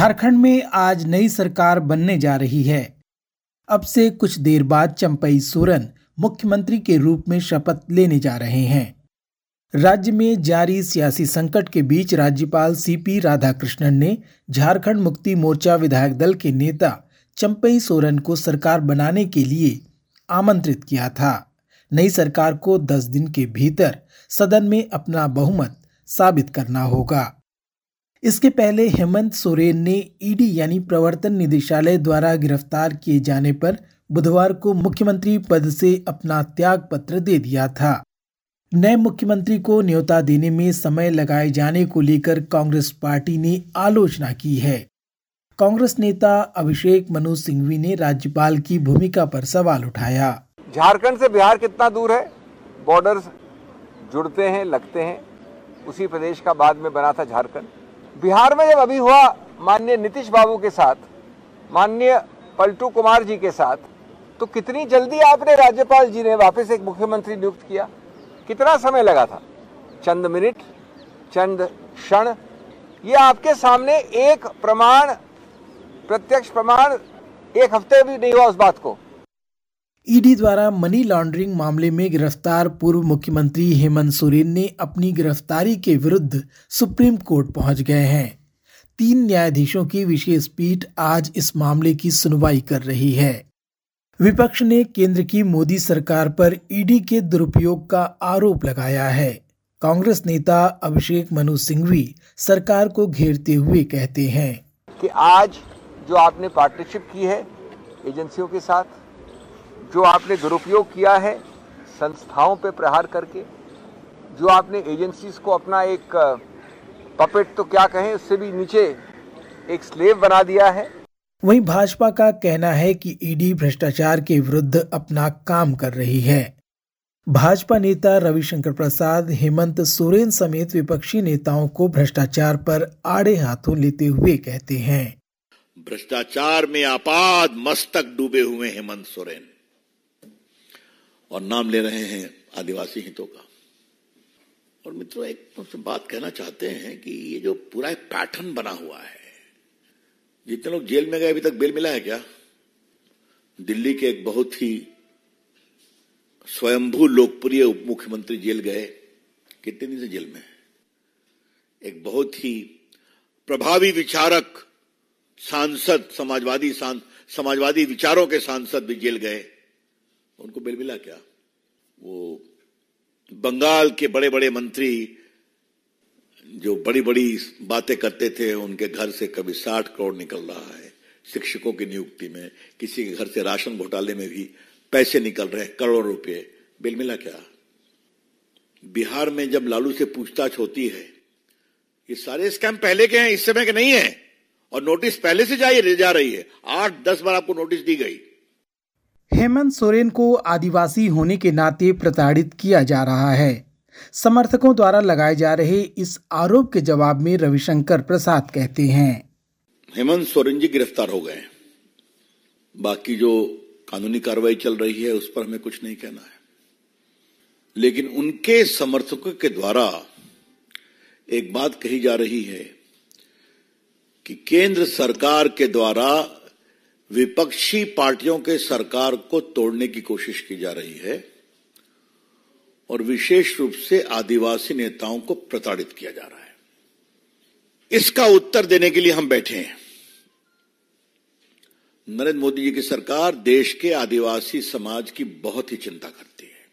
झारखंड में आज नई सरकार बनने जा रही है। अब से कुछ देर बाद चंपई सोरेन मुख्यमंत्री के रूप में शपथ लेने जा रहे हैं। राज्य में जारी सियासी संकट के बीच राज्यपाल सीपी राधाकृष्णन ने झारखंड मुक्ति मोर्चा विधायक दल के नेता चंपई सोरेन को सरकार बनाने के लिए आमंत्रित किया था। नई सरकार को 10 दिन के भीतर सदन में अपना बहुमत साबित करना होगा। इसके पहले हेमंत सोरेन ने ईडी यानी प्रवर्तन निदेशालय द्वारा गिरफ़्तार किए जाने पर बुधवार को मुख्यमंत्री पद से अपना त्याग पत्र दे दिया था। नए मुख्यमंत्री को न्योता देने में समय लगाए जाने को लेकर कांग्रेस पार्टी ने आलोचना की है। कांग्रेस नेता अभिषेक मनु सिंघवी ने राज्यपाल की भूमिका पर सवाल उठाया। झारखंड से बिहार कितना दूर है? बॉर्डर जुड़ते हैं, लगते हैं। उसी प्रदेश का बाद में बना था झारखंड। बिहार में जब अभी हुआ माननीय नीतीश बाबू के साथ, माननीय पलटू कुमार जी के साथ तो कितनी जल्दी आपने राज्यपाल जी ने वापस एक मुख्यमंत्री नियुक्त किया? कितना समय लगा था? चंद मिनट, चंद क्षण, ये आपके सामने एक प्रमाण, प्रत्यक्ष प्रमाण, एक हफ़्ते भी नहीं हुआ उस बात को। ईडी द्वारा मनी लॉन्ड्रिंग मामले में गिरफ़्तार पूर्व मुख्यमंत्री हेमंत सोरेन ने अपनी गिरफ्तारी के विरुद्ध सुप्रीम कोर्ट पहुँच गए हैं। तीन न्यायाधीशों की विशेष पीठ आज इस मामले की सुनवाई कर रही है। विपक्ष ने केंद्र की मोदी सरकार पर ईडी के दुरुपयोग का आरोप लगाया है। कांग्रेस नेता अभिषेक मनु सिंघवी सरकार को घेरते हुए कहते हैं। कि आज जो आपने पार्टनरशिप की है एजेंसियों के साथ जो आपने दुरुपयोग किया है संस्थाओं पे प्रहार करके जो आपने एजेंसीज को अपना एक पपेट तो क्या कहें उससे भी नीचे एक स्लेव बना दिया है। वहीं भाजपा का कहना है कि ईडी भ्रष्टाचार के विरुद्ध अपना काम कर रही है। भाजपा नेता रविशंकर प्रसाद हेमंत सोरेन समेत विपक्षी नेताओं को भ्रष्टाचार पर आड़े हाथों लेते हुए कहते हैं। भ्रष्टाचार में आपाद मस्तक डूबे हुए हेमंत सोरेन। और नाम ले रहे हैं आदिवासी हितों का। और मित्रों, एक बात कहना चाहते हैं कि ये जो पूरा एक पैटर्न बना हुआ है, जितने लोग जेल में गए, अभी तक बेल मिला है क्या? दिल्ली के एक बहुत ही स्वयंभू लोकप्रिय उप मुख्यमंत्री जेल गए। कितने दिन से जेल में एक बहुत ही प्रभावी विचारक सांसद, समाजवादी समाजवादी विचारों के सांसद भी जेल गए। उनको बेल मिला क्या? वो बंगाल के बड़े बड़े मंत्री जो बड़ी बड़ी बातें करते थे, उनके घर से कभी साठ करोड़ निकल रहा है। शिक्षकों की नियुक्ति में, किसी के घर से राशन घोटाले में भी पैसे निकल रहे हैं, करोड़ रुपए। बिल मिला क्या? बिहार में जब लालू से पूछताछ होती है, ये सारे स्कैम पहले के हैं, इस समय के नहीं है। और नोटिस पहले से जा रही है। आठ, दस बार आपको नोटिस दी गई। हेमंत सोरेन को आदिवासी होने के नाते प्रताड़ित किया जा रहा है। समर्थकों द्वारा लगाए जा रहे इस आरोप के जवाब में रविशंकर प्रसाद कहते हैं। हेमंत सोरेन जी गिरफ़्तार हो गए बाकी जो कानूनी कार्रवाई चल रही है, उस पर हमें कुछ नहीं कहना है। लेकिन उनके समर्थकों के द्वारा एक बात कही जा रही है कि केंद्र सरकार के द्वारा विपक्षी पार्टियों के सरकार को तोड़ने की कोशिश की जा रही है और विशेष रूप से आदिवासी नेताओं को प्रताड़ित किया जा रहा है। इसका उत्तर देने के लिए हम बैठे हैं। नरेंद्र मोदी जी की सरकार देश के आदिवासी समाज की बहुत ही चिंता करती है।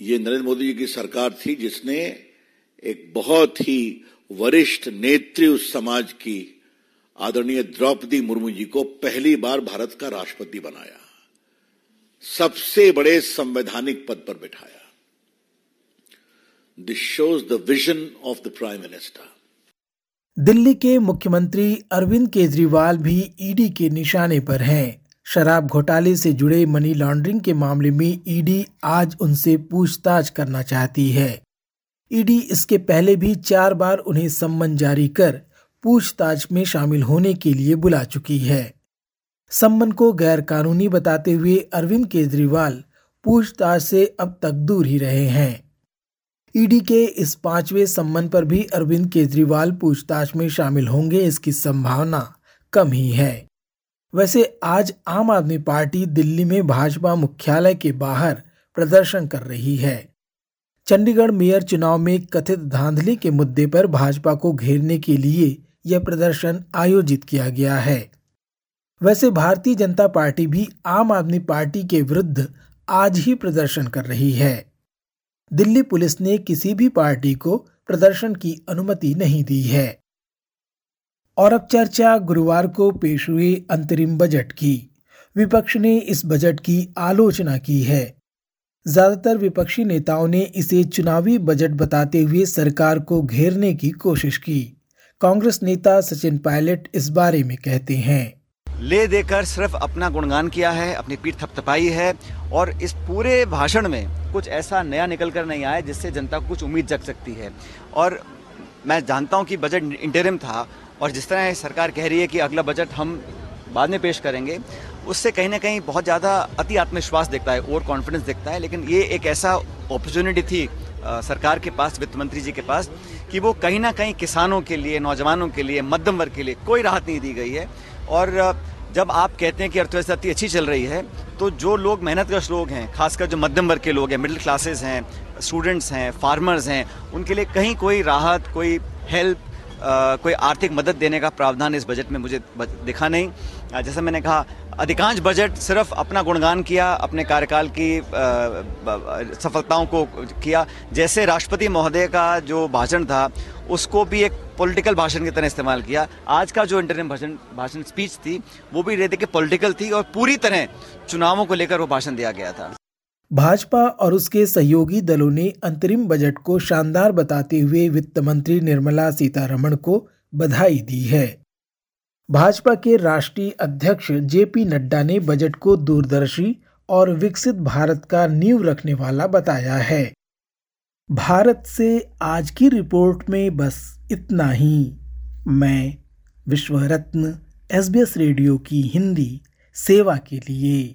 ये नरेंद्र मोदी जी की सरकार थी जिसने एक बहुत ही वरिष्ठ नेत्री उस समाज की आदरणीय द्रौपदी मुर्मू जी को पहली बार भारत का राष्ट्रपति बनाया। सबसे बड़े संवैधानिक पद पर बिठाया। This shows the vision of the prime minister Delhi के मुख्यमंत्री अरविंद केजरीवाल भी ईडी के निशाने पर हैं। शराब घोटाले से जुड़े मनी लॉन्ड्रिंग के मामले में ईडी आज उनसे पूछताछ करना चाहती है। ईडी इसके पहले भी चार बार उन्हें सम्मन जारी कर पूछताछ में शामिल होने के लिए बुला चुकी है। सम्मन को गैर कानूनी बताते हुए अरविंद केजरीवाल पूछताछ से अब तक दूर ही रहे हैं। ईडी के इस पाँचवें सम्मन पर भी अरविंद केजरीवाल पूछताछ में शामिल होंगे इसकी संभावना कम ही है। वैसे आज आम आदमी पार्टी दिल्ली में भाजपा मुख्यालय के बाहर प्रदर्शन कर रही है। चंडीगढ़ मेयर चुनाव में कथित धांधली के मुद्दे पर भाजपा को घेरने के लिए यह प्रदर्शन आयोजित किया गया है। वैसे भारतीय जनता पार्टी भी आम आदमी पार्टी के विरुद्ध आज ही प्रदर्शन कर रही है। दिल्ली पुलिस ने किसी भी पार्टी को प्रदर्शन की अनुमति नहीं दी है। और अब चर्चा गुरुवार को पेश हुए अंतरिम बजट की। विपक्ष ने इस बजट की आलोचना की है। ज़्यादातर विपक्षी नेताओं ने इसे चुनावी बजट बताते हुए सरकार को घेरने की कोशिश की। कांग्रेस नेता सचिन पायलट इस बारे में कहते हैं। ले देकर सिर्फ़ अपना गुणगान किया है, अपनी पीठ थपथपाई है और इस पूरे भाषण में कुछ ऐसा नया निकल कर नहीं आया जिससे जनता को कुछ उम्मीद जग सकती है। और मैं जानता हूँ कि बजट इंटरिम था और जिस तरह सरकार कह रही है कि अगला बजट हम बाद में पेश करेंगे, उससे कहीं ना कहीं बहुत ज़्यादा अति आत्मविश्वास दिखता है ओवर कॉन्फिडेंस दिखता है। लेकिन ये एक ऐसा अपॉर्चुनिटी थी सरकार के पास, वित्त मंत्री जी के पास कि वो कहीं ना कहीं किसानों के लिए, नौजवानों के लिए, मध्यम वर्ग के लिए कोई राहत नहीं दी गई है। और जब आप कहते हैं कि अर्थव्यवस्था इतनी अच्छी चल रही है तो जो लोग मेहनत कश लोग हैं, खासकर जो मध्यम वर्ग के लोग हैं, मिडिल क्लासेस हैं, स्टूडेंट्स हैं, फार्मर्स हैं, उनके लिए कहीं कोई राहत, कोई हेल्प कोई आर्थिक मदद देने का प्रावधान इस बजट में मुझे दिखा नहीं। जैसा मैंने कहा, अधिकांश बजट सिर्फ़ अपना गुणगान किया, अपने कार्यकाल की सफलताओं को किया। जैसे राष्ट्रपति महोदय का जो भाषण था, उसको भी एक पॉलिटिकल भाषण की तरह इस्तेमाल किया। आज का जो इंटरनेम भाषण भाषण स्पीच थी, वो भी रहते कि पॉलिटिकल थी और पूरी तरह चुनावों को लेकर वो भाषण दिया गया था। भाजपा और उसके सहयोगी दलों ने अंतरिम बजट को शानदार बताते हुए वित्त मंत्री निर्मला सीतारमण को बधाई दी है। भाजपा के राष्ट्रीय अध्यक्ष जेपी नड्डा ने बजट को दूरदर्शी और विकसित भारत का नींव रखने वाला बताया है। भारत से आज की रिपोर्ट में बस इतना ही। मैं विश्व रत्न एस रेडियो की हिंदी, सेवा के लिए।